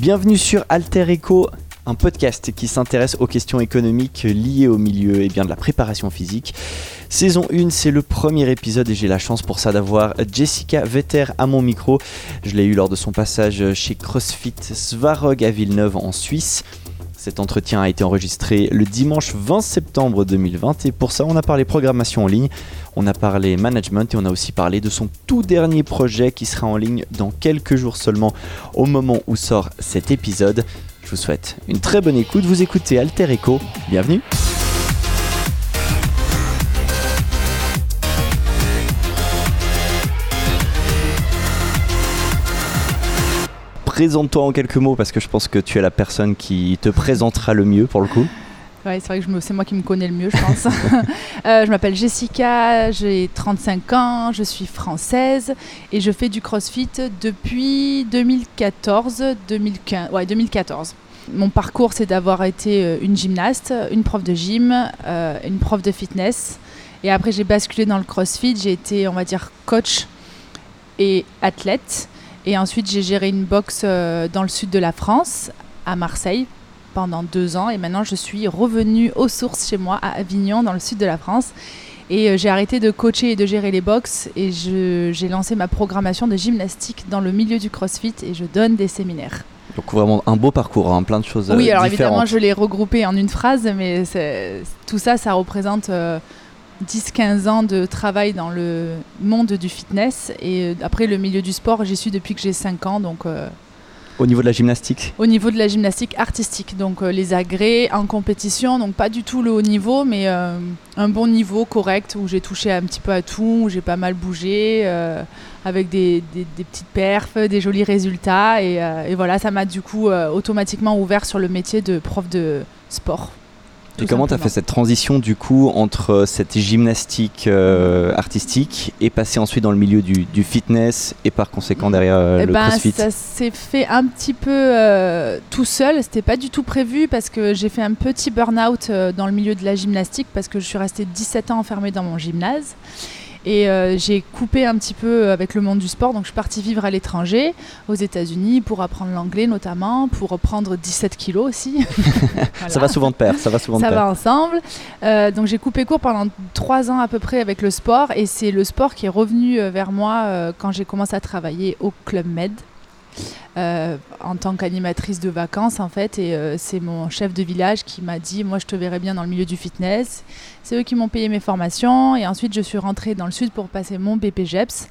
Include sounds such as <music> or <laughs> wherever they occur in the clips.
Bienvenue sur Alter Echo, un podcast qui s'intéresse aux questions économiques liées au milieu et bien de la préparation physique. Saison 1, c'est le premier épisode et j'ai la chance pour ça d'avoir Jessica Vetter à mon micro. Je l'ai eu lors de son passage chez CrossFit Svarog à Villeneuve en Suisse. Cet entretien a été enregistré le dimanche 20 septembre 2020 et pour ça on a parlé programmation en ligne, on a parlé management et on a aussi parlé de son tout dernier projet qui sera en ligne dans quelques jours seulement au moment où sort cet épisode. Je vous souhaite une très bonne écoute, vous écoutez Alter Echo, bienvenue Présente-toi en quelques mots parce que je pense que tu es la personne qui te présentera le mieux pour le coup. Ouais, c'est vrai que c'est moi qui me connais le mieux, je pense. <laughs> Euh, je m'appelle Jessica, j'ai 35 ans, je suis française et je fais du crossfit depuis 2014, 2015, ouais, 2014. Mon parcours, c'est d'avoir été euh, une gymnaste, une prof de gym, euh, une prof de fitness. Et après, j'ai basculé dans le crossfit. J'ai été, on va dire, coach et athlète. Et ensuite, j'ai géré une boxe dans le sud de la France, à Marseille, pendant deux ans et maintenant je suis revenue aux sources chez moi à Avignon dans le sud de la France et euh, j'ai arrêté de coacher et de gérer les box et j'ai lancé ma programmation de gymnastique dans le milieu du CrossFit et je donne des séminaires. Donc vraiment un beau parcours, hein, plein de choses. Oui, euh, alors différentes. évidemment je l'ai regroupé en une phrase, mais tout ça, ça représente 10-15 euh, ans de travail dans le monde du fitness. Et après le milieu du sport, j'y suis depuis que j'ai 5 ans, donc au niveau de la gymnastique? Au niveau de la gymnastique artistique, donc euh, les agrès en compétition, donc pas du tout le haut niveau, mais euh, un bon niveau correct où j'ai touché un petit peu à tout, où j'ai pas mal bougé, euh, avec des, petites perfs, des jolis résultats, et, et voilà, ça m'a du coup automatiquement ouvert sur le métier de prof de sport. Et comment tu as fait cette transition du coup entre euh, cette gymnastique euh, artistique et passer ensuite dans le milieu du, fitness et par conséquent derrière euh, eh le ben, crossfit? Ça s'est fait un petit peu tout seul, c'était pas du tout prévu parce que j'ai fait un petit burn-out dans le milieu de la gymnastique parce que je suis restée 17 ans enfermée dans mon gymnase. Et euh, j'ai coupé un petit peu avec le monde du sport. Donc je suis partie vivre à l'étranger, aux États-Unis, pour apprendre l'anglais notamment, pour reprendre 17 kilos aussi. <laughs> Ça va souvent de pair. Ça va souvent ça de pair. va ensemble. Euh, donc j'ai coupé court pendant trois ans à peu près avec le sport. Et c'est le sport qui est revenu euh, vers moi quand j'ai commencé à travailler au Club Med. Euh, en tant qu'animatrice de vacances en fait et euh, c'est mon chef de village qui m'a dit moi je te verrai bien dans le milieu du fitness c'est eux qui m'ont payé mes formations et ensuite je suis rentrée dans le sud pour passer mon BPGEPS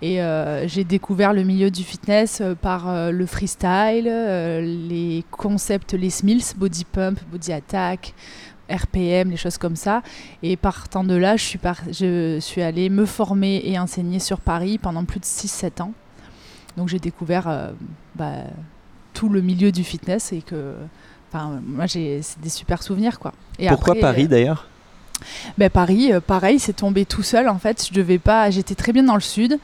et euh, j'ai découvert le milieu du fitness par le freestyle les concepts les SMILS body pump body attack RPM, les choses comme ça. Et partant de là, je suis, je suis allée me former et enseigner sur Paris pendant plus de 6-7 ans. Donc j'ai découvert euh, bah, tout le milieu du fitness et que, moi j'ai des super souvenirs quoi. Et Pourquoi Paris euh, d'ailleurs? Ben Paris, euh, pareil, c'est tombé tout seul en fait. Je devais pas. J'étais très bien dans le sud.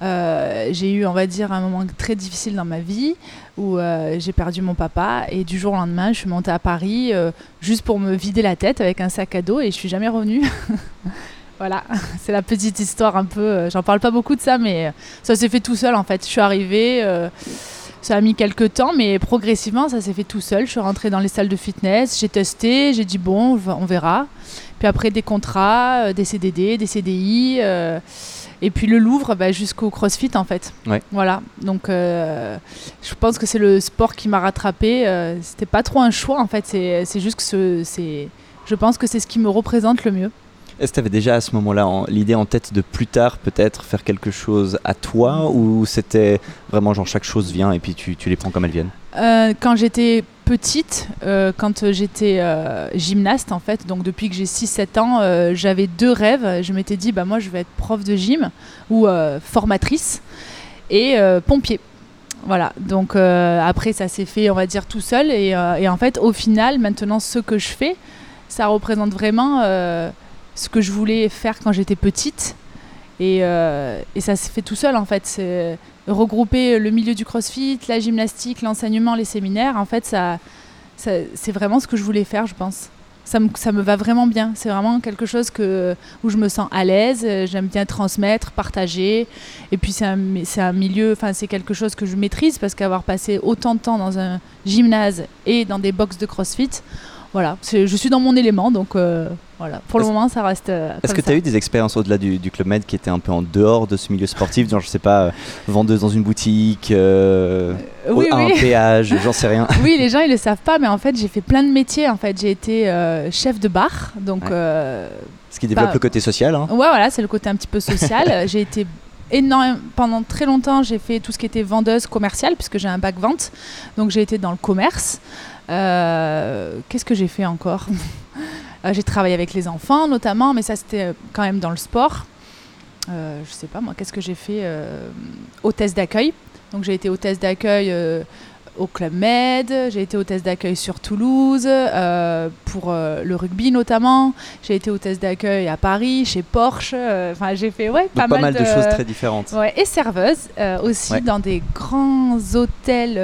j'ai eu, on va dire, un moment très difficile dans ma vie où j'ai perdu mon papa et du jour au lendemain, je suis montée à Paris juste pour me vider la tête avec un sac à dos et je suis jamais revenue. <laughs> Voilà, <laughs> c'est la petite histoire un peu. Euh, j'en parle pas beaucoup de ça, mais euh, ça s'est fait tout seul en fait. Je suis arrivée, euh, ça a mis quelques temps, mais progressivement ça s'est fait tout seul. Je suis rentrée dans les salles de fitness, j'ai testé, j'ai dit bon, on verra. Puis après des contrats, des CDD, des CDI, et puis le Louvre bah, jusqu'au CrossFit en fait. Voilà, donc je pense que c'est le sport qui m'a rattrapé. C'était pas trop un choix en fait, c'est juste que c'est. Je pense que c'est ce qui me représente le mieux. Est-ce que tu avais déjà à ce moment-là l'idée en tête de plus tard peut-être faire quelque chose à toi ou c'était vraiment genre chaque chose vient et puis tu, les prends comme elles viennent? Euh, Quand j'étais petite, euh, quand j'étais euh, gymnaste en fait, donc depuis que j'ai 6-7 ans, j'avais deux rêves. Je m'étais dit, bah moi je vais être prof de gym ou formatrice et pompier. Voilà, donc après ça s'est fait, on va dire, tout seul. Et, en fait, au final, maintenant, ce que je fais, ça représente vraiment ce que je voulais faire quand j'étais petite. Et, euh, et, ça s'est fait tout seul en fait. C'est regrouper le milieu du crossfit, la gymnastique, l'enseignement, les séminaires. En fait, ça, c'est vraiment ce que je voulais faire, je pense. ça me, ça me va vraiment bien. C'est vraiment quelque chose que, où je me sens à l'aise. euh, J'aime bien transmettre, partager. Et puis c'est un, un milieu, enfin c'est quelque chose que je maîtrise parce qu'avoir passé autant de temps dans un gymnase et dans des box de CrossFit, voilà, je suis dans mon élément. Donc euh, voilà, pour le moment ça reste. euh, Est-ce que tu as eu des expériences au-delà du, du Club Med qui étaient un peu en dehors de ce milieu sportif Genre, je sais pas, euh, vendeuse dans une boutique, euh, Oui, oui. un péage, j'en sais rien. oui, les gens ils le savent pas, mais en fait j'ai fait plein de métiers. En fait, j'ai été euh, chef de bar, donc Ouais. euh, Ce qui développe Pas- le côté social. Hein. ouais, voilà, c'est le côté un petit peu social. <laughs> j'ai été énorme pendant très longtemps. J'ai fait tout ce qui était vendeuse commerciale puisque j'ai un bac vente, donc j'ai été dans le commerce. Euh, Qu'est-ce que j'ai fait encore? Euh, J'ai travaillé avec les enfants notamment, mais ça c'était euh, quand même dans le sport. Euh, je sais pas moi, qu'est-ce que j'ai fait euh, Hôtesse d'accueil. Donc j'ai été hôtesse d'accueil euh, au Club Med, j'ai été hôtesse d'accueil sur Toulouse, euh, pour euh, le rugby notamment. J'ai été hôtesse d'accueil à Paris, chez Porsche. euh, Enfin, j'ai fait ouais, Donc, pas, mal de... choses très différentes. Ouais, et serveuse euh, aussi Ouais. dans des grands hôtels,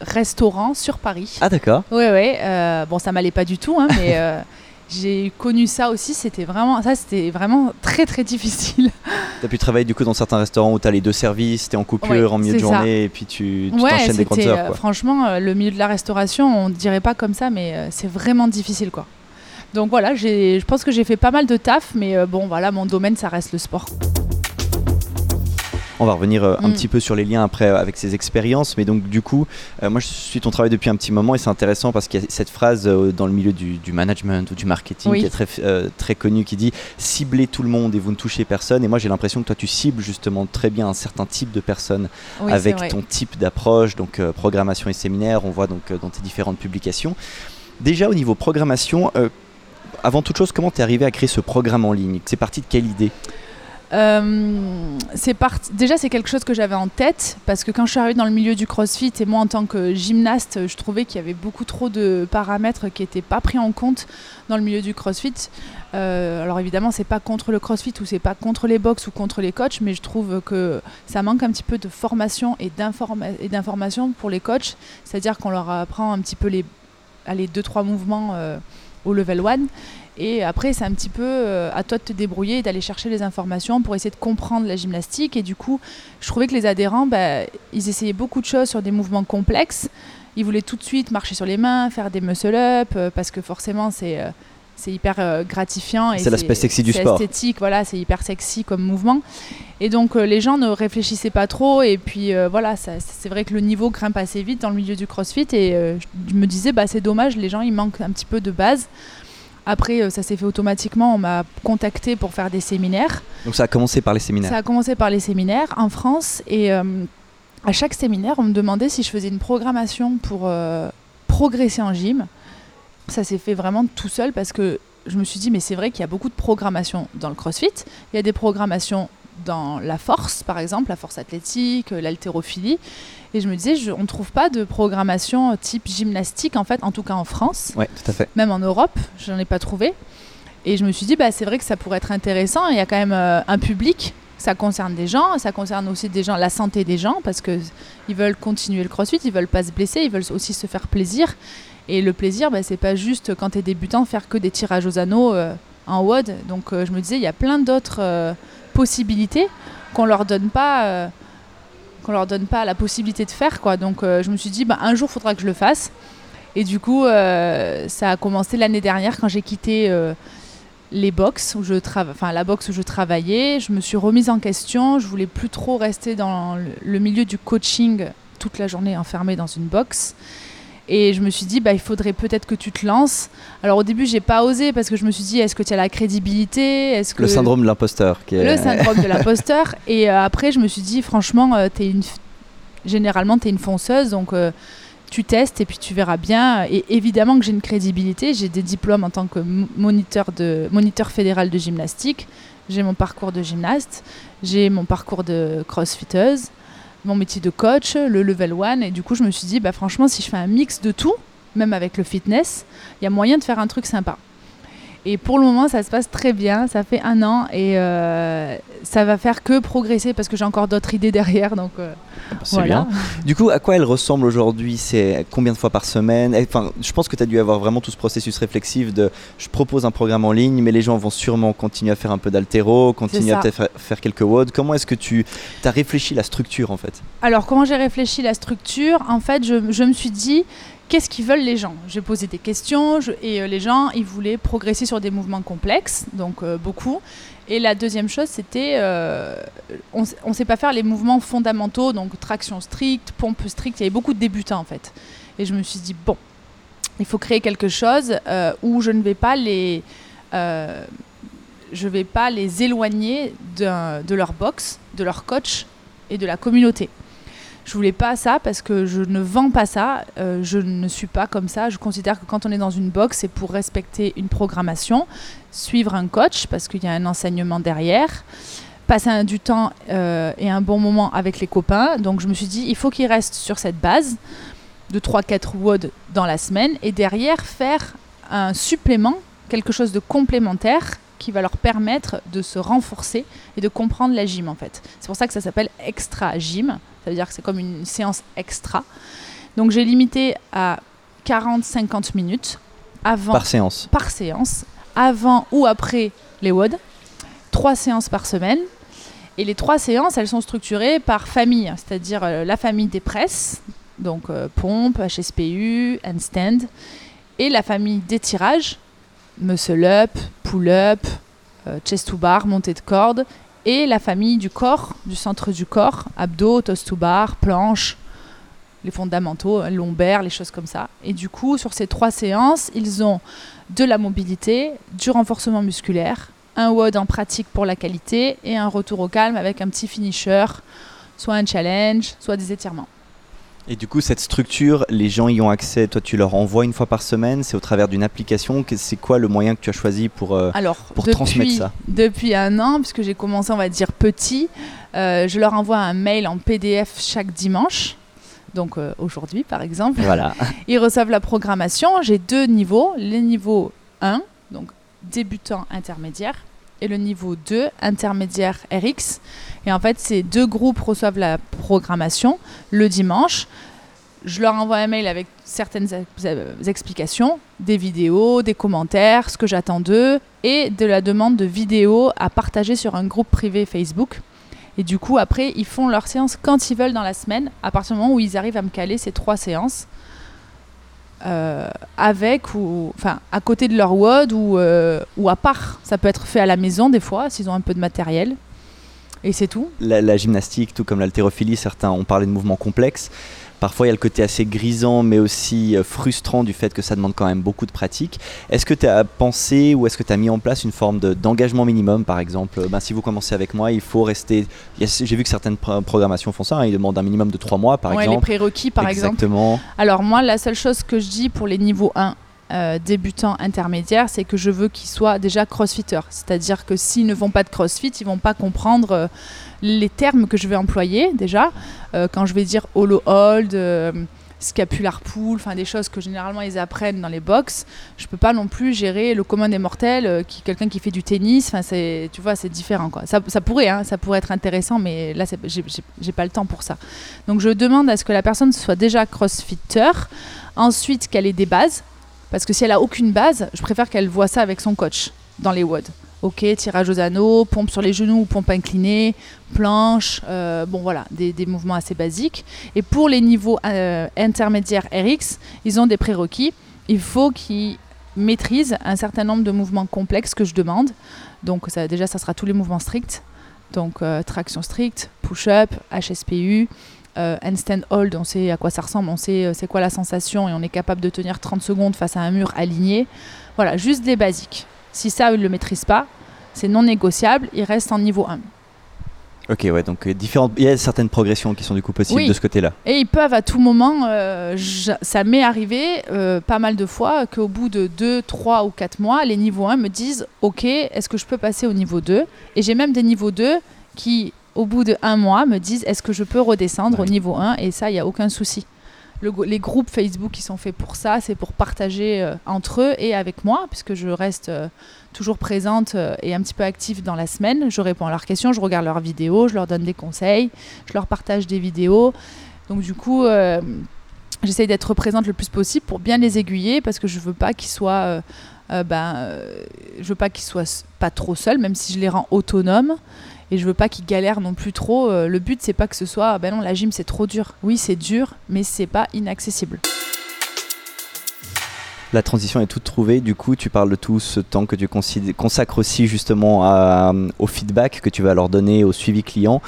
restaurants sur Paris. Ah, d'accord. Oui, oui. euh, bon, ça m'allait pas du tout, hein, <laughs> mais euh, j'ai connu ça aussi. C'était vraiment, ça, c'était vraiment très, très difficile. Tu as pu travailler du coup dans certains restaurants où tu as les deux services, tu es en coupure, Ouais, en milieu de ça. journée, et puis tu tu ouais, t'enchaînes des grandes heures. euh, Quoi. franchement, le milieu de la restauration, on ne dirait pas comme ça, mais c'est vraiment difficile, quoi. Donc voilà, je pense que j'ai fait pas mal de taf, mais bon, voilà, mon domaine, ça reste le sport. On va revenir euh, un Mm. petit peu sur les liens après euh, avec ces expériences, mais donc du coup, euh, moi je suis ton travail depuis un petit moment et c'est intéressant parce qu'il y a cette phrase dans le milieu du, du management ou du marketing Oui. qui est très, très connue qui dit ciblez tout le monde et vous ne touchez personne. Et moi j'ai l'impression que toi tu cibles justement très bien un certain type de personnes Oui, avec ton type d'approche, donc programmation et séminaire, on voit donc dans tes différentes publications. Déjà au niveau programmation, avant toute chose, comment tu es arrivé à créer ce programme en ligne? C'est parti de quelle idée? Euh. Déjà, c'est quelque chose que j'avais en tête parce que quand je suis arrivée dans le milieu du CrossFit et moi en tant que gymnaste, je trouvais qu'il y avait beaucoup trop de paramètres qui n'étaient pas pris en compte dans le milieu du CrossFit. Euh, alors évidemment, c'est pas contre le CrossFit ou c'est pas contre les box ou contre les coachs, mais je trouve que ça manque un petit peu de formation et d'informa- et d'information pour les coachs. C'est-à-dire qu'on leur apprend un petit peu les, les deux trois mouvements euh, au level 1 et après, c'est un petit peu euh, à toi de te débrouiller et d'aller chercher les informations pour essayer de comprendre la gymnastique. Et du coup, je trouvais que les adhérents, bah, ils essayaient beaucoup de choses sur des mouvements complexes. Ils voulaient tout de suite marcher sur les mains, faire des muscle-up, euh, parce que forcément, c'est euh, c'est hyper euh, gratifiant. et C'est l'aspect sexy du sport. esthétique, voilà, c'est hyper sexy comme mouvement. Et donc, euh, les gens ne réfléchissaient pas trop. Et puis, euh, voilà, c'est vrai que le niveau grimpe assez vite dans le milieu du crossfit. Et je me disais, bah, c'est dommage, les gens, ils manquent un petit peu de base. Après, euh, ça s'est fait automatiquement. On m'a contacté pour faire des séminaires. Donc ça a commencé par les séminaires. Ça a commencé par les séminaires en France. Et euh, à chaque séminaire, on me demandait si je faisais une programmation pour euh, progresser en gym. Ça s'est fait vraiment tout seul parce que je me suis dit, mais c'est vrai qu'il y a beaucoup de programmation dans le crossfit. Il y a des programmations dans la force, par exemple, la force athlétique, l'haltérophilie. Et je me disais, je- on ne trouve pas de programmation type gymnastique, en fait, en tout cas en France Ouais, tout à fait. même en Europe, je n'en ai pas trouvé. Et je me suis dit, bah, c'est vrai que ça pourrait être intéressant. Il y a quand même euh, un public, ça concerne des gens, ça concerne aussi des gens, la santé des gens, parce que ils veulent continuer le crossfit, ils veulent pas se blesser, ils veulent aussi se faire plaisir. Et le plaisir, bah, c'est pas juste quand tu es débutant faire que des tirages aux anneaux euh, en WOD. Donc euh, je me disais, il y a plein d'autres euh, possibilités qu'on leur donne pas. Qu'on leur donne pas la possibilité de faire quoi donc euh, je me suis dit bah, un jour faudra que je le fasse et du coup, euh, ça a commencé l'année dernière quand j'ai quitté euh, les box où je enfin la box où je travaillais. Je me suis remise en question. Je voulais plus trop rester dans le milieu du coaching toute la journée enfermée dans une box. Et je me suis dit, bah, il faudrait peut-être que tu te lances. Alors au début, j'ai pas osé parce que je me suis dit, est-ce que tu as la crédibilité? Est-ce que Le syndrome de l'imposteur. Est... le syndrome de l'imposteur. <laughs> Et euh, après, je me suis dit, franchement, euh, t'es une... généralement, tu es une fonceuse, donc euh, tu testes et puis tu verras bien. Et évidemment que j'ai une crédibilité. J'ai des diplômes en tant que moniteur, de... moniteur fédéral de gymnastique. J'ai mon parcours de gymnaste. J'ai mon parcours de crossfiteuse. Mon métier de coach, le level 1. Et du coup, je me suis dit, bah, franchement, si je fais un mix de tout, même avec le fitness, il y a moyen de faire un truc sympa. Et pour le moment, ça se passe très bien. Ça fait un an et euh, ça va faire que progresser parce que j'ai encore d'autres idées derrière. Donc, euh, C'est voilà. bien. <laughs> Du coup, à quoi elle ressemble aujourd'hui? C'est combien de fois par semaine? Et, Enfin, je pense que tu as dû avoir vraiment tout ce processus réflexif de je propose un programme en ligne, mais les gens vont sûrement continuer à faire un peu d'altéro, continuer à peut-être faire, faire quelques WOD. Comment est-ce que tu as réfléchi la structure en fait? Alors, comment j'ai réfléchi la structure? En fait, je, je me suis dit, qu'est-ce qu'ils veulent les gens? J'ai posé des questions et euh, les gens, ils voulaient progresser sur des mouvements complexes, donc euh, beaucoup. Et la deuxième chose, c'était, euh, on ne sait pas faire les mouvements fondamentaux, donc traction stricte, pompe stricte. Il y avait beaucoup de débutants en fait. Et je me suis dit, bon, il faut créer quelque chose euh, où je ne vais pas les, je vais pas les éloigner de leur box, de leur coach et de la communauté. Je voulais pas ça parce que je ne vends pas ça. euh, je ne suis pas comme ça. Je considère que quand on est dans une box, c'est pour respecter une programmation, suivre un coach parce qu'il y a un enseignement derrière, passer du temps euh, et un bon moment avec les copains. Donc je me suis dit, il faut qu'ils restent sur cette base de 3-4 WOD dans la semaine et derrière faire un supplément, quelque chose de complémentaire qui va leur permettre de se renforcer et de comprendre la gym en fait. C'est pour ça que ça s'appelle extra gym. Ça veut dire que c'est comme une séance extra. Donc j'ai limité à 40-50 minutes avant, par séance par séance, avant ou après les WOD. Trois séances par semaine. Et les trois séances, elles sont structurées par famille, c'est-à-dire euh, la famille des presses, donc euh, pompe, HSPU, handstand, et la famille des tirages, muscle up, pull up, euh, chest to bar, montée de corde, et la famille du corps, du centre du corps, abdos, toast to bar, planche, les fondamentaux, euh, lombaires, les choses comme ça. Et du coup, sur ces trois séances, ils ont de la mobilité, du renforcement musculaire, un WOD en pratique pour la qualité et un retour au calme avec un petit finisher, soit un challenge, soit des étirements. Et du coup, cette structure, les gens y ont accès. Toi, tu leur envoies une fois par semaine. C'est au travers d'une application. C'est quoi le moyen que tu as choisi pour euh, Alors, pour depuis, transmettre ça? depuis un an, puisque j'ai commencé, on va dire, petit, euh, je leur envoie un mail en PDF chaque dimanche. Donc euh, aujourd'hui, par exemple. Voilà. <laughs> Ils reçoivent la programmation. J'ai deux niveaux. Le niveau 1, donc débutant intermédiaire, et le niveau 2, intermédiaire RX. Et en fait, ces deux groupes reçoivent la programmation le dimanche. Je leur envoie un mail avec certaines euh, explications, des vidéos, des commentaires, ce que j'attends d'eux, et de la demande de vidéos à partager sur un groupe privé Facebook. Et du coup, après, ils font leurs séances quand ils veulent dans la semaine, à partir du moment où ils arrivent à me caler ces trois séances euh, avec ou enfin à côté de leur WOD ou, euh, ou à part. Ça peut être fait à la maison des fois s'ils ont un peu de matériel. Et c'est tout. la, la gymnastique, tout comme l'haltérophilie, certains ont parlé de mouvements complexes. Parfois, il y a le côté assez grisant, mais aussi euh, frustrant du fait que ça demande quand même beaucoup de pratique. Est-ce que tu as pensé ou est-ce que tu as mis en place une forme de- d'engagement minimum, par exemple? Ben, Si vous commencez avec moi, il faut rester. J'ai vu que certaines pro- programmations font ça, hein, ils demandent un minimum de 3 mois, par Ouais, les exemple. prérequis par exemple. Exactement. Alors moi, la seule chose que je dis pour les niveaux 1, euh, débutants intermédiaires, c'est que je veux qu'ils soient déjà crossfitters. C'est-à-dire que s'ils ne vont pas de crossfit, ils vont pas comprendre euh, les termes que je vais employer déjà. Euh, quand je vais dire hollow hold, euh, scapular pull, enfin des choses que généralement ils apprennent dans les box, je peux pas non plus gérer le commun des mortels, quelqu'un qui fait du tennis. Enfin c'est, tu vois, c'est différent. Ça, pourrait, hein, ça pourrait être intéressant, mais là j'ai pas le temps pour ça. Donc je demande à ce que la personne soit déjà crossfitter, ensuite qu'elle ait des bases, parce que si elle a aucune base, je préfère qu'elle voit ça avec son coach dans les WOD. Ok, tirage aux anneaux, pompe sur les genoux ou pompe inclinée, planche, euh, bon voilà, des, mouvements assez basiques. Et pour les niveaux euh, intermédiaires RX, ils ont des prérequis. Il faut qu'ils maîtrisent un certain nombre de mouvements complexes que je demande. Donc ça, déjà, ça sera tous les mouvements stricts. Donc euh, traction stricte, push-up, HSPU, handstand hold, on sait à quoi ça ressemble, on sait euh, c'est quoi la sensation et on est capable de tenir 30 secondes face à un mur aligné. Voilà, juste des basiques. Si ça, ils ne le maîtrisent pas, c'est non négociable, ils restent en niveau 1. Ok, ouais, donc euh, différentes... il y a certaines progressions qui sont du coup possibles Oui. de ce côté-là. Et ils peuvent à tout moment, euh, je- ça m'est arrivé euh, pas mal de fois qu'au bout de 2, 3 ou 4 mois, les niveaux 1 me disent Ok, est-ce que je peux passer au niveau 2 Et j'ai même des niveaux 2 qui, au bout de un mois, me disent Est-ce que je peux redescendre Ouais. au niveau 1 Et ça, il n'y a aucun souci. les groupes Facebook qui sont faits pour ça, c'est pour partager euh, entre eux et avec moi, puisque je reste euh, toujours présente euh, et un petit peu active dans la semaine. Je réponds à leurs questions, je regarde leurs vidéos, je leur donne des conseils, je leur partage des vidéos. Donc du coup, j'essaye d'être présente le plus possible pour bien les aiguiller, parce que je veux pas qu'ils soient, ben, je veux pas qu'ils soient pas trop seuls, même si je les rends autonomes et je veux pas qu'ils galèrent non plus trop. Euh, le but c'est pas que ce soit ben non la gym c'est trop dur. Oui c'est dur mais c'est pas inaccessible. La transition est toute trouvée, du coup tu parles de tout ce temps que tu consacres aussi justement au feedback que tu vas leur donner au suivi client.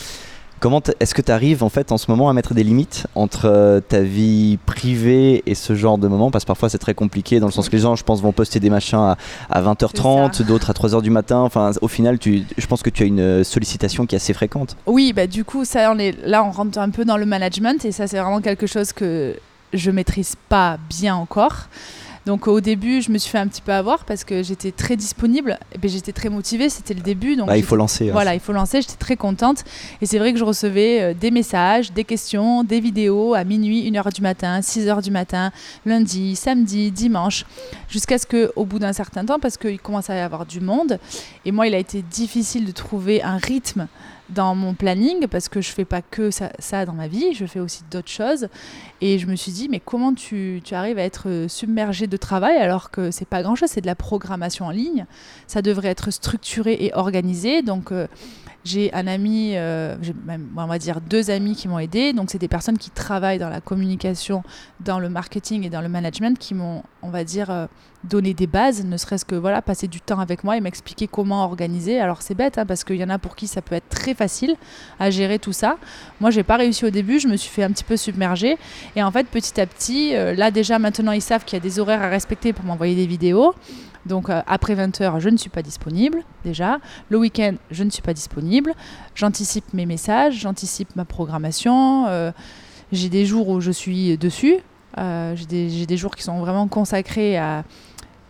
Comment est-ce que tu arrives en fait en ce moment à mettre des limites entre euh, ta vie privée et ce genre de moment? Parce que parfois c'est très compliqué dans le sens que les gens, je pense, vont poster des machins à, 20h30, d'autres à 3h du matin. Enfin, au final, tu, je pense que tu as une euh, sollicitation qui est assez fréquente. Oui, bah du coup, ça, on est, là, on rentre un peu dans le management et ça, c'est vraiment quelque chose que je maîtrise pas bien encore. Donc au début, je me suis fait un petit peu avoir parce que j'étais très disponible, et ben, j'étais très motivée, c'était le début. Donc bah, il faut lancer. Hein. Voilà, il faut lancer, j'étais très contente. Et c'est vrai que je recevais euh, des messages, des questions, des vidéos à minuit, 1h du matin, 6h du matin, lundi, samedi, dimanche, jusqu'à ce qu'au bout d'un certain temps, parce qu'il commence à y avoir du monde, et moi il a été difficile de trouver un rythme dans mon planning parce que je fais pas que ça, dans ma vie, je fais aussi d'autres choses. Et je me suis dit, mais comment tu, tu arrives à être euh, submergé de travail alors que c'est pas grand chose, c'est de la programmation en ligne. Ça devrait être structuré et organisé. Donc, euh, j'ai un ami, euh, même, on va dire deux amis qui m'ont aidé. Donc, c'est des personnes qui travaillent dans la communication, dans le marketing et dans le management qui m'ont, on va dire, euh, donné des bases, ne serait-ce que voilà, passer du temps avec moi et m'expliquer comment organiser. Alors, c'est bête, hein, parce qu'il y en a pour qui ça peut être très facile à gérer tout ça. Moi, j'ai pas réussi au début, je me suis fait un petit peu submerger. Et en fait, petit à petit, euh, là, déjà, maintenant, ils savent qu'il y a des horaires à respecter pour m'envoyer des vidéos. Donc euh, après 20h, je ne suis pas disponible déjà. Le week-end, je ne suis pas disponible. J'anticipe mes messages, j'anticipe ma programmation. J'ai des jours où je suis dessus. Euh, j'ai des, jours qui sont vraiment consacrés à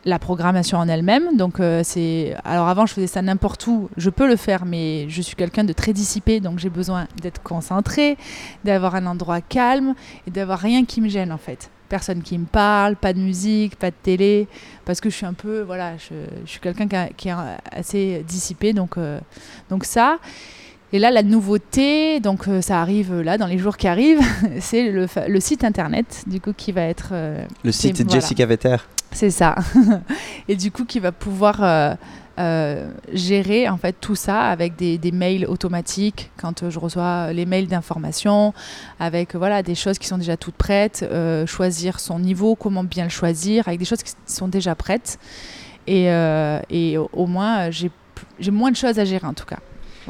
la programmation en elle-même. Donc c'est alors avant je faisais ça n'importe où, je peux le faire mais je suis quelqu'un de très dissipé. Donc j'ai besoin d'être concentré, d'avoir un endroit calme et d'avoir rien qui me gêne en fait. Personne qui me parle, pas de musique, pas de télé, parce que je suis un peu, voilà, je, suis quelqu'un qui, est assez dissipé, donc, euh, donc ça. Et là, la nouveauté, donc euh, ça arrive là dans les jours qui arrivent, <laughs> c'est le, le, site internet, du coup, qui va être. Euh, le site Jessica Vetter. C'est ça. <laughs> Et du coup, qui va pouvoir euh, gérer en fait tout ça avec des, mails automatiques quand euh, je reçois les mails d'information, avec voilà des choses qui sont déjà toutes prêtes, euh, choisir son niveau, comment bien le choisir, avec des choses qui sont déjà prêtes. Et, et au moins, j'ai moins de choses à gérer en tout cas.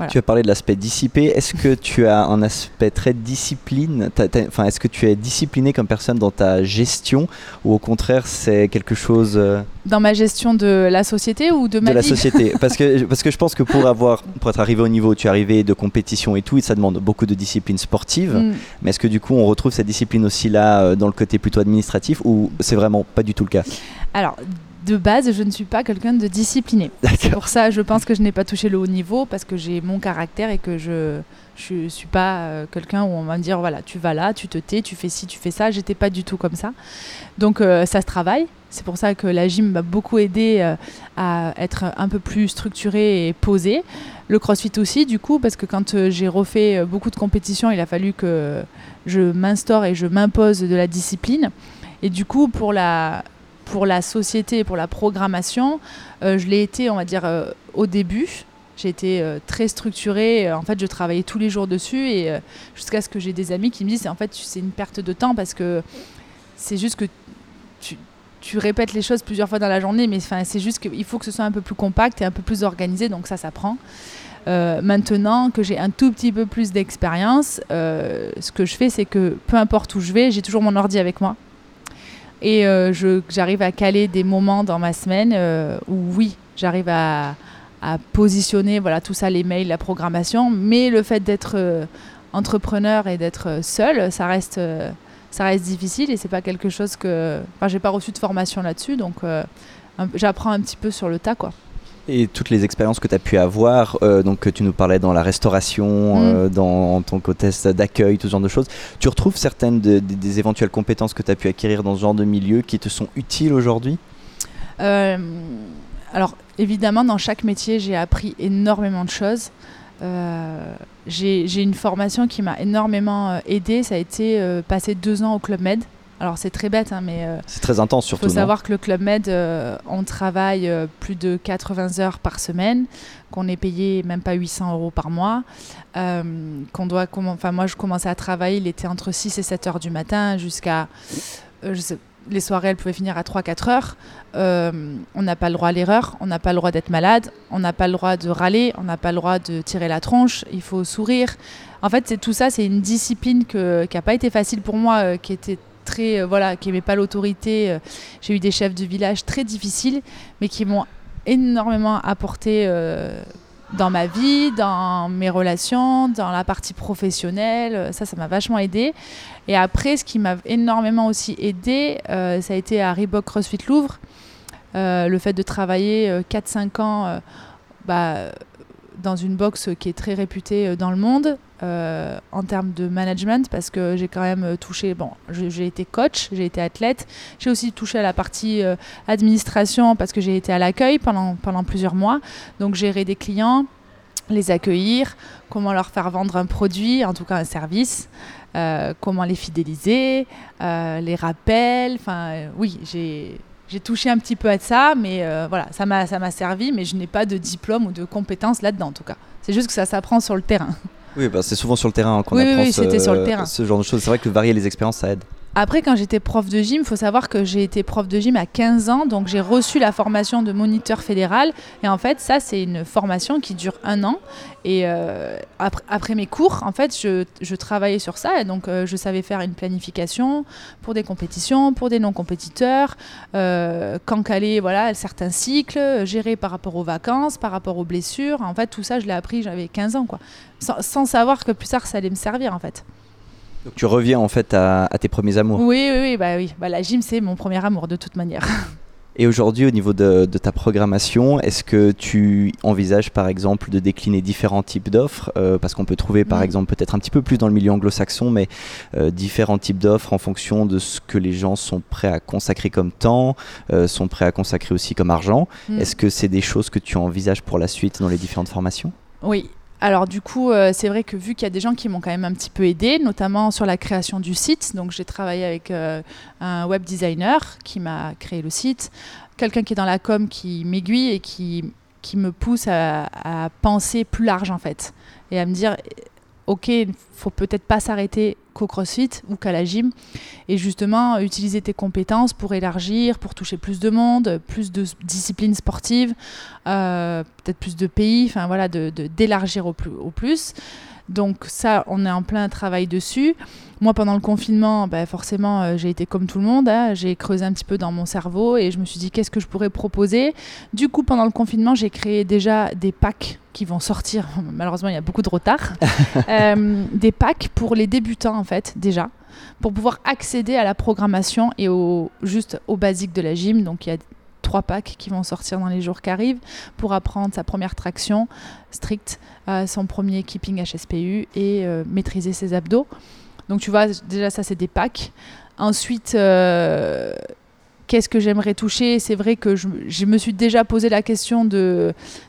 Tu as parlé de l'aspect dissipé. Est-ce que tu as un aspect très discipline? Enfin, est-ce que tu es discipliné comme personne dans ta gestion ou au contraire c'est quelque chose euh, Dans ma gestion de la société ou de ma de la société? <laughs> Parce que parce que je pense que pour avoir pour être arrivé au niveau, tu es arrivé de compétition et tout, et ça demande beaucoup de discipline sportive. Mm. Mais est-ce que du coup on retrouve cette discipline aussi là euh, dans le côté plutôt administratif ou c'est vraiment pas du tout le cas? Alors de base, je ne suis pas quelqu'un de discipliné. C'est pour ça, je pense que je n'ai pas touché le haut niveau parce que j'ai mon caractère et que je je suis pas euh, quelqu'un où on va me dire voilà, tu vas là, tu te tais, tu fais ci, tu fais ça. J'étais pas du tout comme ça. Donc euh, ça se travaille. C'est pour ça que la gym m'a beaucoup aidé euh, à être un peu plus structuré et posé. Le crossfit aussi, du coup, parce que quand j'ai refait beaucoup de compétitions, il a fallu que je m'instaure et je m'impose de la discipline. Et du coup, pour la, pour la société et pour la programmation, euh, je l'ai été, on va dire, euh, au début. J'ai été euh, très structurée. En fait, je travaillais tous les jours dessus et jusqu'à ce que j'ai des amis qui me disent en fait, c'est une perte de temps parce que c'est juste que tu, tu, répètes les choses plusieurs fois dans la journée, mais c'est juste qu'il faut que ce soit un peu plus compact et un peu plus organisé. Donc ça, ça prend. maintenant que j'ai un tout petit peu plus d'expérience, ce que je fais, c'est que peu importe où je vais, j'ai toujours mon ordi avec moi. Et euh, j'arrive à caler des moments dans ma semaine euh, où oui, j'arrive à, positionner voilà, tout ça, les mails, la programmation. Mais le fait d'être euh, entrepreneur et d'être seul, ça reste, ça reste difficile et c'est pas quelque chose que. Enfin, j'ai pas reçu de formation là-dessus, donc j'apprends un petit peu sur le tas, quoi. Et toutes les expériences que tu as pu avoir, euh, donc tu nous parlais dans la restauration, Mm. euh, dans ton côté d'accueil, tout ce genre de choses, tu retrouves certaines de- des- des éventuelles compétences que tu as pu acquérir dans ce genre de milieu qui te sont utiles aujourd'hui? Euh, alors, évidemment, dans chaque métier, j'ai appris énormément de choses. Euh, j'ai une formation qui m'a énormément aidée. Ça a été passer deux ans au Club Med. Alors, c'est très bête, hein, mais euh, C'est très intense il surtout. faut non savoir que le Club Med, euh, on travaille euh, plus de 80 heures par semaine, qu'on est payé même pas 800 euros par mois, euh, qu'on doit, enfin moi je commençais à travailler, il était entre 6 et 7 heures du matin jusqu'à, euh, les soirées elles pouvaient finir à 3-4 heures. Euh, on n'a pas le droit à l'erreur, on n'a pas le droit d'être malade, on n'a pas le droit de râler, on n'a pas le droit de tirer la tronche, il faut sourire. En fait, c'est tout ça, c'est une discipline que, qui n'a pas été facile pour moi, euh, qui était très, euh, voilà, qui n'aimait pas l'autorité. euh, j'ai eu des chefs de village très difficiles, mais qui m'ont énormément apporté euh, dans ma vie, dans mes relations, dans la partie professionnelle. Ça, ça m'a vachement aidé. Et après, ce qui m'a énormément aussi aidé, ça a été à Reebok CrossFit Louvre. Le fait de travailler euh, 4-5 ans bah, dans une box qui est très réputée dans le monde euh, en termes de management parce que j'ai quand même euh, touché, bon, j'ai été coach, j'ai été athlète, j'ai aussi touché à la partie euh, administration parce que j'ai été à l'accueil pendant, pendant plusieurs mois, donc gérer des clients, les accueillir, comment leur faire vendre un produit, en tout cas un service, comment les fidéliser, les rappels, enfin oui, j'ai j'ai touché un petit peu à ça, mais euh, voilà, ça m'a servi, mais je n'ai pas de diplôme ou de compétences là-dedans en tout cas. C'est juste que ça s'apprend sur le terrain. <laughs> Oui, bah, c'est souvent sur le terrain qu'on Oui, oui, apprend oui, ce, sur le terrain. ce genre de choses. C'est vrai que varier les expériences, ça aide. Après, quand j'étais prof de gym, il faut savoir que j'ai été prof de gym à 15 ans, donc j'ai reçu la formation de moniteur fédéral. Et en fait, ça, c'est une formation qui dure un an. Et euh, après, mes cours, en fait, je, travaillais sur ça. Et donc, euh, je savais faire une planification pour des compétitions, pour des non-compétiteurs, euh, quand caler voilà, certains cycles, gérer par rapport aux vacances, par rapport aux blessures. En fait, tout ça, je l'ai appris, j'avais 15 ans, quoi. Sans savoir que plus tard, ça allait me servir, en fait. Donc tu reviens en fait à, à tes premiers amours. Oui, oui, oui, bah oui. Bah, la gym, c'est mon premier amour de toute manière. <laughs> Et aujourd'hui, au niveau de, de ta programmation, est-ce que tu envisages par exemple de décliner différents types d'offres Euh, Parce qu'on peut trouver par Mm. exemple peut-être un petit peu plus dans le milieu anglo-saxon, mais euh, différents types d'offres en fonction de ce que les gens sont prêts à consacrer comme temps, euh, sont prêts à consacrer aussi comme argent. Mm. Est-ce que c'est des choses que tu envisages pour la suite dans les différentes formations? Oui. Alors du coup, euh, c'est vrai que vu qu'il y a des gens qui m'ont quand même un petit peu aidé, notamment sur la création du site, donc j'ai travaillé avec euh, un web designer qui m'a créé le site, quelqu'un qui est dans la com qui m'aiguille et qui, qui me pousse à, à penser plus large en fait, et à me dire, ok, il faut peut-être pas s'arrêter qu'au CrossFit ou qu'à la gym, et justement utiliser tes compétences pour élargir, pour toucher plus de monde, plus de disciplines sportives, euh, peut-être plus de pays, enfin voilà, d'élargir au plus. Donc ça, on est en plein travail dessus. Moi, pendant le confinement, bah, forcément, euh, j'ai été comme tout le monde. hein. j'ai creusé un petit peu dans mon cerveau et je me suis dit qu'est-ce que je pourrais proposer? Du coup, pendant le confinement, j'ai créé déjà des packs qui vont sortir. <laughs> Malheureusement, il y a beaucoup de retard. <laughs> Euh, des packs pour les débutants, en fait, déjà, pour pouvoir accéder à la programmation et au, juste aux basiques de la gym. Donc, il y a trois packs qui vont sortir dans les jours qui arrivent pour apprendre sa première traction stricte, euh, son premier keeping HSPU et euh, maîtriser ses abdos. Donc tu vois, déjà ça c'est des packs. Ensuite, euh, qu'est-ce que j'aimerais toucher? C'est vrai que je, je me suis déjà posé la question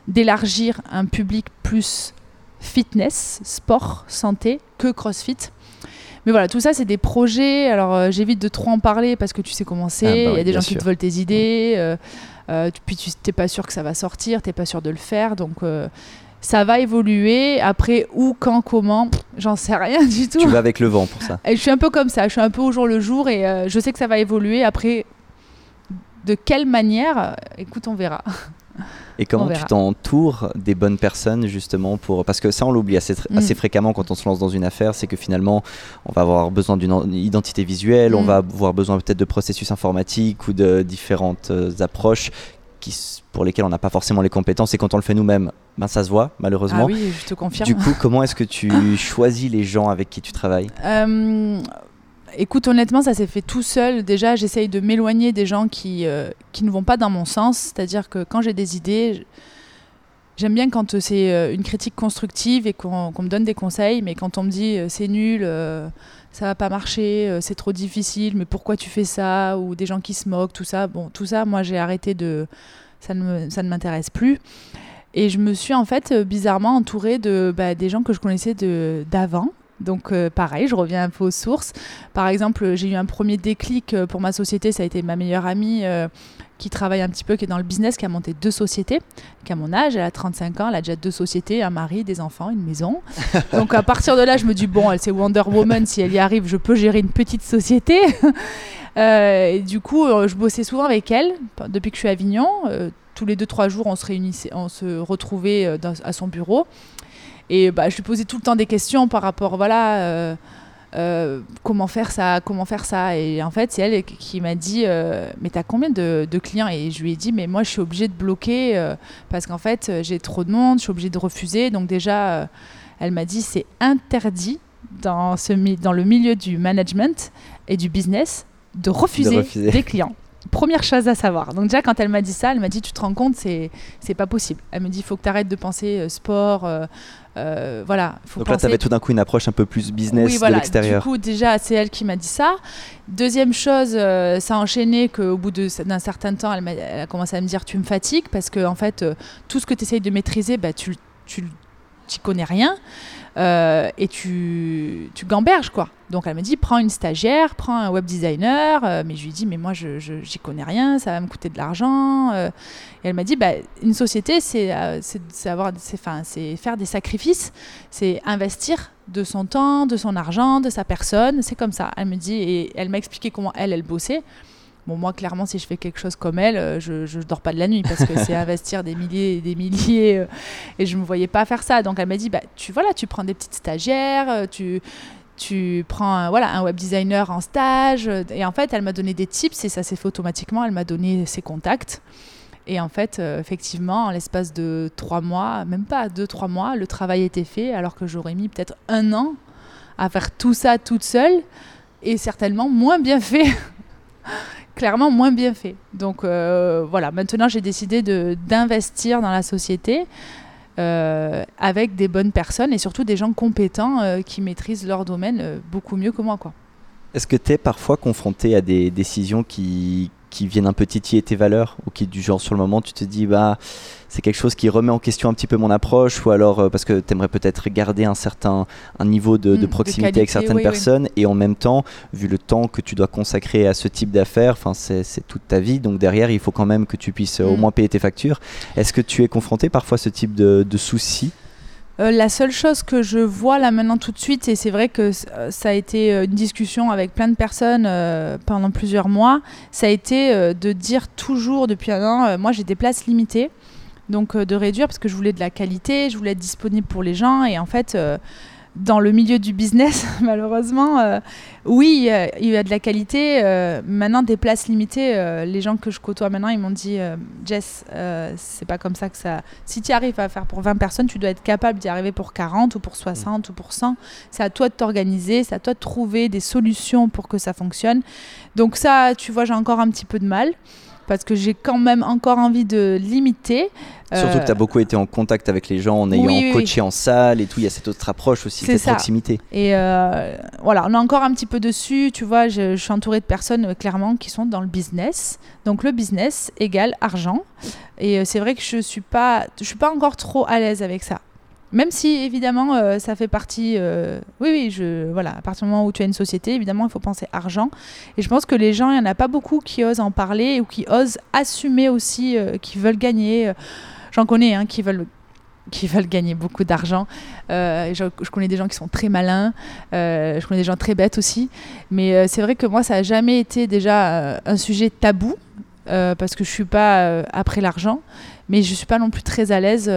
d'élargir un public plus fitness, sport, santé que CrossFit. Mais voilà, tout ça, c'est des projets. Alors, euh, j'évite de trop en parler parce que tu sais comment c'est. Ah bah Il y a des gens qui te volent tes idées. euh, euh, puis tu n'es pas sûr que ça va sortir, tu n'es pas sûr de le faire. Donc, ça va évoluer. Après, où, quand, comment, j'en sais rien <laughs> du tout. Tu vas avec le vent pour ça. Et je suis un peu comme ça. Je suis un peu au jour le jour et je sais que ça va évoluer. Après, de quelle manière Écoute, on verra. <laughs> Et comment tu t'entoures des bonnes personnes justement pour parce que ça on l'oublie assez, Mm. assez fréquemment quand on se lance dans une affaire, c'est que finalement on va avoir besoin d'une en- identité visuelle, on Mm. va avoir besoin peut-être de processus informatiques ou de différentes euh, approches qui, pour lesquelles on n'a pas forcément les compétences et quand on le fait nous-mêmes, ben ça se voit malheureusement. Ah oui, je te confirme. du coup, comment est-ce que <laughs> tu choisis les gens avec qui tu travailles? Euh, écoute, honnêtement, ça s'est fait tout seul. Déjà, j'essaye de m'éloigner des gens qui, euh, qui ne vont pas dans mon sens. C'est-à-dire que quand j'ai des idées, J'aime bien quand c'est une critique constructive et qu'on me donne des conseils, mais quand on me dit c'est nul, ça va pas marcher, c'est trop difficile, mais pourquoi tu fais ça? Ou des gens qui se moquent, tout ça. Bon, tout ça, moi j'ai arrêté de. Ça ne, ça ne m'intéresse plus. Et je me suis en fait bizarrement entourée de bah, des gens que je connaissais d'avant donc euh, pareil, je reviens un peu aux sources. Par exemple, j'ai eu un premier déclic euh, pour ma société, ça a été ma meilleure amie euh, qui travaille un petit peu, qui est dans le business, qui a monté deux sociétés, qui a mon âge, elle a 35 ans, elle a déjà deux sociétés, un mari, des enfants, une maison. <laughs> Donc à partir de là, je me dis, bon, elle c'est Wonder Woman, si elle y arrive, je peux gérer une petite société. <laughs> et du coup, je bossais souvent avec elle depuis que je suis à Avignon. tous les deux, trois jours, on se réunissait, on se retrouvait à son bureau. Et bah, je lui posais tout le temps des questions par rapport, voilà, euh, euh, comment faire ça, comment faire ça. Et en fait, c'est elle qui m'a dit, euh, mais tu as combien de, clients? Et je lui ai dit, mais moi, je suis obligée de bloquer parce qu'en fait, j'ai trop de monde, je suis obligée de refuser. Donc déjà, elle m'a dit, c'est interdit dans, ce, dans le milieu du management et du business de refuser, des clients première chose à savoir. Donc déjà, quand elle m'a dit ça, elle m'a dit, tu te rends compte, c'est, c'est pas possible. Elle me dit, il faut que tu arrêtes de penser sport, euh, voilà, faut Donc là, tu avais tout d'un coup une approche un peu plus business de l'extérieur. Du coup, déjà, c'est elle qui m'a dit ça. Deuxième chose, euh, ça a enchaîné qu'au bout d'un certain temps, elle, elle, a commencé à me dire Tu me fatigues parce que, en fait, euh, tout ce que tu essayes de maîtriser, bah, tu, tu, tu connais rien. Euh, et tu, tu gamberges quoi. Donc elle me dit prends une stagiaire, prends un web designer, euh, mais je lui dis mais moi je j'y connais rien, ça va me coûter de l'argent. Euh. et elle m'a dit bah, une société c'est c'est faire des sacrifices, c'est investir de son temps, de son argent, de sa personne, c'est comme ça. Elle me dit et elle m'a expliqué comment elle elle bossait. Bon, moi, clairement, si je fais quelque chose comme elle, euh, je ne dors pas de la nuit parce que c'est <laughs> investir des milliers et des milliers euh, et je ne me voyais pas faire ça. Donc, elle m'a dit, bah, tu, voilà, tu prends des petites stagiaires, euh, tu, tu prends un, voilà, un web designer en stage. Et en fait, elle m'a donné des tips et ça s'est fait automatiquement. Elle m'a donné ses contacts. Et en fait, effectivement, en l'espace de trois mois, même pas deux, trois mois, le travail était fait alors que j'aurais mis peut-être un an à faire tout ça toute seule et certainement moins bien fait <laughs> clairement moins bien fait. Donc euh, voilà, maintenant j'ai décidé d'investir dans la société euh, avec des bonnes personnes et surtout des gens compétents euh, qui maîtrisent leur domaine beaucoup mieux que moi. Est-ce que tu es parfois confronté à des décisions qui, qui viennent un peu titiller tes valeurs ou qui du genre sur le moment tu te dis bah c'est quelque chose qui remet en question un petit peu mon approche ou alors euh, parce que tu aimerais peut-être garder un certain un niveau de, mm, proximité avec certaines personnes et en même temps vu le temps que tu dois consacrer à ce type d'affaires enfin c'est toute ta vie donc derrière il faut quand même que tu puisses euh, au mm. moins payer tes factures est-ce que tu es confronté parfois à ce type de, de soucis euh, la seule chose que je vois là maintenant tout de suite, et c'est vrai que euh, ça a été euh, une discussion avec plein de personnes pendant plusieurs mois, ça a été de dire toujours depuis un an, moi j'ai des places limitées, donc de réduire parce que je voulais de la qualité, je voulais être disponible pour les gens, et en fait dans le milieu du business, <laughs> malheureusement, euh, oui, il y a de la qualité. Euh, maintenant, des places limitées, euh, les gens que je côtoie maintenant, ils m'ont dit Jess, c'est pas comme ça que ça. Si tu arrives à faire pour 20 personnes, tu dois être capable d'y arriver pour 40 ou pour 60 ou pour 100. C'est à toi de t'organiser, c'est à toi de trouver des solutions pour que ça fonctionne. Donc, ça, tu vois, j'ai encore un petit peu de mal parce que j'ai quand même encore envie de limiter. Surtout que tu as euh, beaucoup été en contact avec les gens en ayant coaché en salle et tout, il y a cette autre approche aussi, cette proximité. Et euh, voilà, on est encore un petit peu dessus, tu vois, je, suis entourée de personnes euh, clairement qui sont dans le business. Donc le business égale argent. Et c'est vrai que je suis pas, je suis pas encore trop à l'aise avec ça. Même si évidemment euh, ça fait partie. Euh, oui, oui, je, voilà, à partir du moment où tu as une société, évidemment il faut penser argent. Et je pense que les gens, il n'y en a pas beaucoup qui osent en parler ou qui osent assumer aussi, euh, qui veulent gagner. J'en connais hein, qui veulent qui veulent gagner beaucoup d'argent. Je, je, connais des gens qui sont très malins, je connais des gens très bêtes aussi. Mais c'est vrai que moi, ça n'a jamais été déjà un sujet tabou, parce que je ne suis pas après l'argent, mais je ne suis pas non plus très à l'aise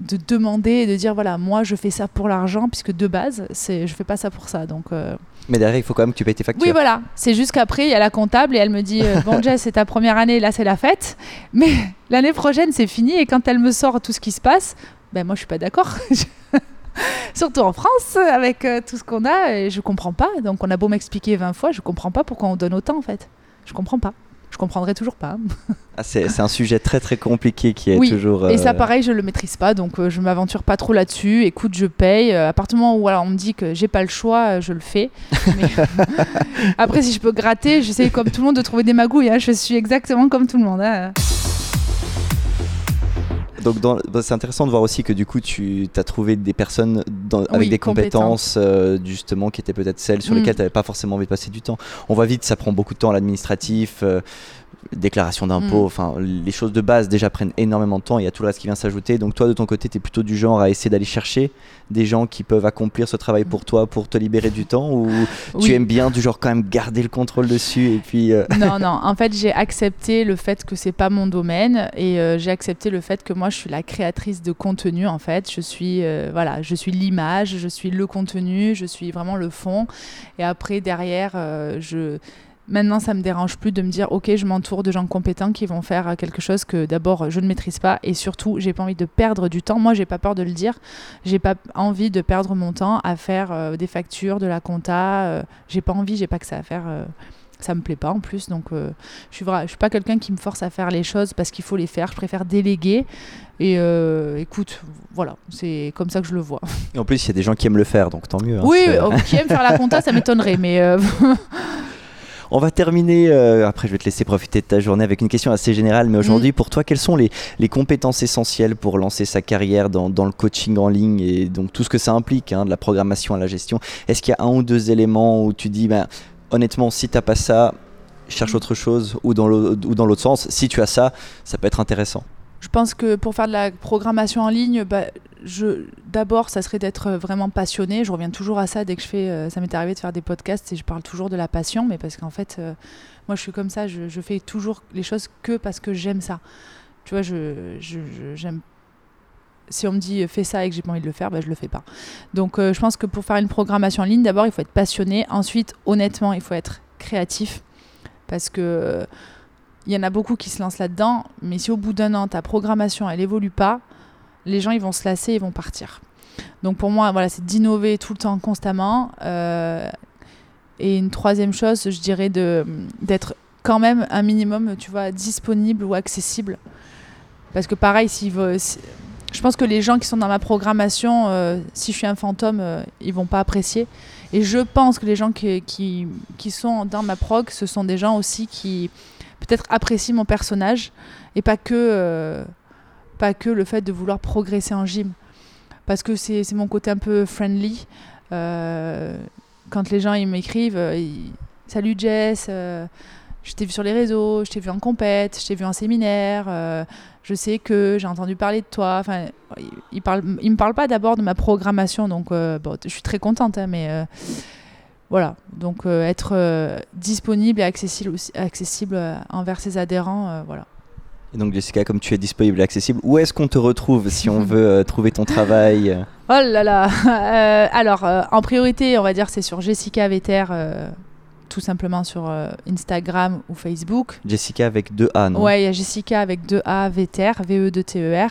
de demander et de dire voilà moi je fais ça pour l'argent puisque de base c'est je fais pas ça pour ça donc euh, mais derrière il faut quand même que tu payes tes factures. Oui voilà. C'est juste qu'après il y a la comptable et elle me dit euh, bon Jess c'est ta première année là c'est la fête. Mais <laughs> l'année prochaine c'est fini. Et quand elle me sort tout ce qui se passe ben moi je suis pas d'accord. <laughs> Surtout en France avec euh, tout ce qu'on a et je comprends pas. Donc on a beau m'expliquer 20 fois je comprends pas pourquoi on donne autant en fait. Je comprends pas je comprendrai toujours pas. <laughs> Ah, c'est un sujet très très compliqué qui est oui. toujours. Et ça, euh, pareil, je le maîtrise pas, donc euh, je m'aventure pas trop là-dessus. Écoute, je paye. Euh, à partir du moment où voilà, on me dit que j'ai pas le choix, euh, je le fais. Mais <laughs> <laughs> Après, si je peux gratter, j'essaie comme tout le monde de trouver des magouilles. hein. Je suis exactement comme tout le monde. hein. Donc dans- bah, c'est intéressant de voir aussi que du coup tu as trouvé des personnes dans- avec Oui, des compétences euh, justement qui étaient peut-être celles sur Mm. lesquelles tu n'avais pas forcément envie de passer du temps. On voit vite, ça prend beaucoup de temps à l'administratif, euh, déclaration d'impôts, Mm. enfin les choses de base déjà prennent énormément de temps il y a tout le reste qui vient s'ajouter. Donc toi de ton côté tu es plutôt du genre à essayer d'aller chercher des gens qui peuvent accomplir ce travail pour toi pour te libérer du temps ou tu aimes bien du genre quand même garder le contrôle dessus et puis... euh, <laughs> non, non. En fait, j'ai accepté le fait que c'est pas mon domaine et euh, j'ai accepté le fait que moi, je suis la créatrice de contenu. En fait, je suis euh, voilà, je suis l'image, je suis le contenu, je suis vraiment le fond. Et après, derrière, je Maintenant, ça me dérange plus de me dire, ok, je m'entoure de gens compétents qui vont faire euh, quelque chose que d'abord je ne maîtrise pas et surtout, j'ai pas envie de perdre du temps. Moi, j'ai pas peur de le dire. J'ai pas envie de perdre mon temps à faire euh, des factures, de la compta. euh, j'ai pas envie, j'ai pas que ça à faire. euh, ça me plaît pas en plus, donc euh, je suis je suis pas quelqu'un qui me force à faire les choses parce qu'il faut les faire. Je préfère déléguer. Et écoute, voilà, c'est comme ça que je le vois. Et en plus il y a des gens qui aiment le faire donc tant mieux. hein, oui, qui aime faire la compta, ça m'étonnerait, mais <laughs> On va terminer, euh, après je vais te laisser profiter de ta journée avec une question assez générale, mais aujourd'hui pour toi quelles sont les, les compétences essentielles pour lancer sa carrière dans, dans le coaching en ligne et donc tout ce que ça implique, hein, de la programmation à la gestion? Est-ce qu'il y a un ou deux éléments où tu dis, ben, honnêtement si t'as pas ça, cherche autre chose ou dans l'autre sens, si tu as ça, ça peut être intéressant. Je pense que pour faire de la programmation en ligne, bah, d'abord, ça serait d'être vraiment passionné. Je reviens toujours à ça dès que je fais. euh, ça m'est arrivé de faire des podcasts et je parle toujours de la passion, mais parce qu'en fait, euh, moi, je suis comme ça. Je, fais toujours les choses que parce que j'aime ça. Tu vois, je, j'aime. Si on me dit euh, fais ça et que j'ai pas envie de le faire, bah, je le fais pas. Donc, euh, je pense que pour faire une programmation en ligne, d'abord, il faut être passionné. Ensuite, honnêtement, il faut être créatif parce que euh, il y en a beaucoup qui se lancent là-dedans, mais si au bout d'un an, ta programmation, elle évolue pas, les gens, ils vont se lasser, ils vont partir. Donc pour moi, voilà, c'est d'innover tout le temps, constamment. Euh, et une troisième chose, je dirais d'être quand même un minimum, tu vois, disponible ou accessible. Parce que pareil, si- je pense que les gens qui sont dans ma programmation, euh, si je suis un fantôme, euh, ils vont pas apprécier. Et je pense que les gens qui, qui sont dans ma prog, ce sont des gens aussi qui peut-être apprécient mon personnage et pas que, euh, pas que le fait de vouloir progresser en gym. Parce que c'est mon côté un peu friendly. Euh, quand les gens ils m'écrivent, euh, salut Jess, euh, je t'ai vu sur les réseaux, je t'ai vu en compète, je t'ai vu en séminaire, je sais que j'ai entendu parler de toi. Enfin, ils, parlent, ils me parlent pas d'abord de ma programmation, donc bon, je suis très contente, hein, mais voilà. Donc euh, être euh, disponible et accessible, aussi, accessible euh, envers ses adhérents, voilà. Et donc Jessica, comme tu es disponible et accessible, où est-ce qu'on te retrouve si on <laughs> veut euh, trouver ton travail Oh là là <laughs> Euh, Alors, euh, en priorité, on va dire c'est sur Jessica euh, tout simplement sur euh, Instagram ou Facebook. Jessica avec deux A, non? Ouais, il y a Jessica avec deux A, Vetter, V-E-2-T-E-R.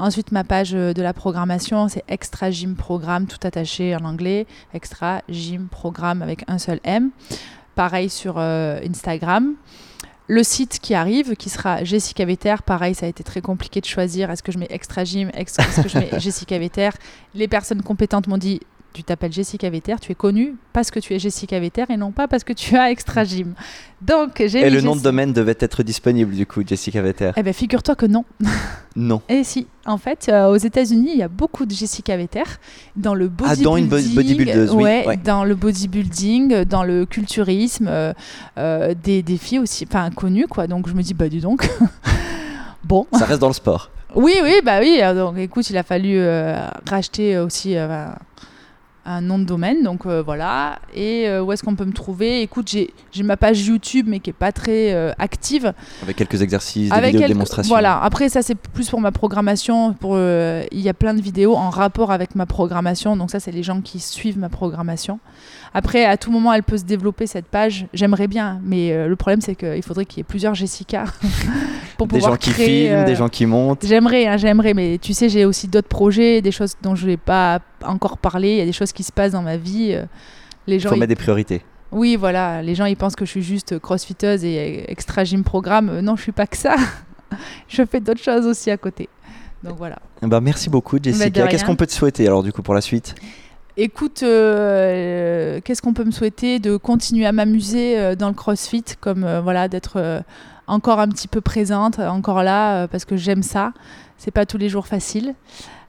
Ensuite, ma page euh, de la programmation, c'est Extra Gym Programme, tout attaché en anglais. Extra Gym Programme avec un seul M. Pareil sur euh, Instagram. Le site qui arrive, qui sera Jessica Vetter, pareil, ça a été très compliqué de choisir. Est-ce que je mets Extra Gym? Est-ce que je mets <laughs> Jessica Vetter Les personnes compétentes m'ont dit tu t'appelles Jessica Vetter, tu es connue parce que tu es Jessica Vetter et non pas parce que tu as Extra Gym. Donc, j'ai Et le nom de domaine devait être disponible du coup, Jessica Vetter. eh ben, figure-toi que non. <laughs> Non. Et si, en fait, euh, aux États-Unis, il y a beaucoup de Jessica Vetter dans le Ah, bodybuilding. dans une bo- bodybuildeuse, oui, ouais, ouais. dans le bodybuilding, dans le culturisme, euh, euh, des, des filles aussi, enfin connues, quoi. Donc je me dis, bah dis donc. <laughs> bon. Ça reste dans le sport. Oui, oui, bah oui. Donc écoute, il a fallu euh, racheter aussi euh, un nom de domaine, donc euh, voilà. Et euh, où est-ce qu'on peut me trouver? Écoute, j'ai ma page YouTube, mais qui est pas très euh, active. Avec quelques exercices, des Avec vidéos de démonstration. Voilà. Après, ça c'est plus pour ma programmation. Pour il y a plein de vidéos en rapport avec ma programmation. Donc ça, c'est les gens qui suivent ma programmation. Après, à tout moment, elle peut se développer cette page. J'aimerais bien, mais euh, le problème c'est qu'il faudrait qu'il y ait plusieurs Jessica <laughs> pour Des pouvoir gens qui créer, filment, euh, des gens qui montent. J'aimerais, hein, j'aimerais, mais tu sais, j'ai aussi d'autres projets, des choses dont je n'ai pas encore parlé. Il y a des choses qui se passent dans ma vie. euh, les Il gens, faut ils- mettre des priorités. Oui, voilà, les gens ils pensent que je suis juste crossfiteuse et extra gym programme. Euh, non, je suis pas que ça. <laughs> je fais d'autres choses aussi à côté. Donc voilà. Bah, merci beaucoup Jessica. Qu'est-ce qu'on peut te souhaiter alors du coup pour la suite? Écoute, euh, qu'est-ce qu'on peut me souhaiter De continuer à m'amuser euh, dans le CrossFit, comme euh, voilà, d'être encore un petit peu présente, encore là, parce que j'aime ça. C'est pas tous les jours facile.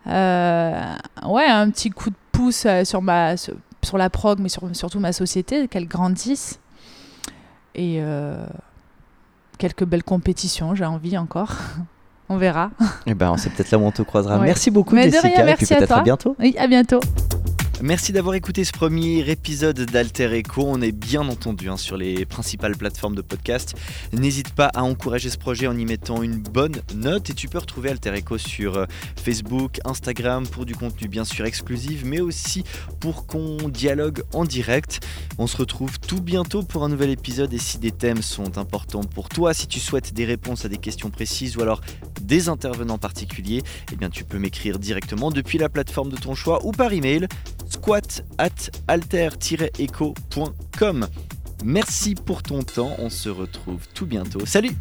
ouais, un petit coup de pouce sur ma sur, la prog, mais sur, surtout ma société, qu'elle grandisse. Et quelques belles compétitions, j'ai envie encore. <laughs> on verra. Et eh ben, c'est peut-être là où on te croisera. Merci beaucoup, Jessica. et puis peut-être à bientôt. Oui, à bientôt. Merci d'avoir écouté ce premier épisode d'Alter Echo. On est bien entendu hein, sur les principales plateformes de podcast. N'hésite pas à encourager ce projet en y mettant une bonne note et tu peux retrouver Alter Echo sur euh, Facebook, Instagram pour du contenu bien sûr exclusif, mais aussi pour qu'on dialogue en direct. On se retrouve tout bientôt pour un nouvel épisode et si des thèmes sont importants pour toi, si tu souhaites des réponses à des questions précises ou alors des intervenants particuliers, eh bien tu peux m'écrire directement depuis la plateforme de ton choix ou par email squat at alter-echo.com. Merci pour ton temps, on se retrouve tout bientôt. Salut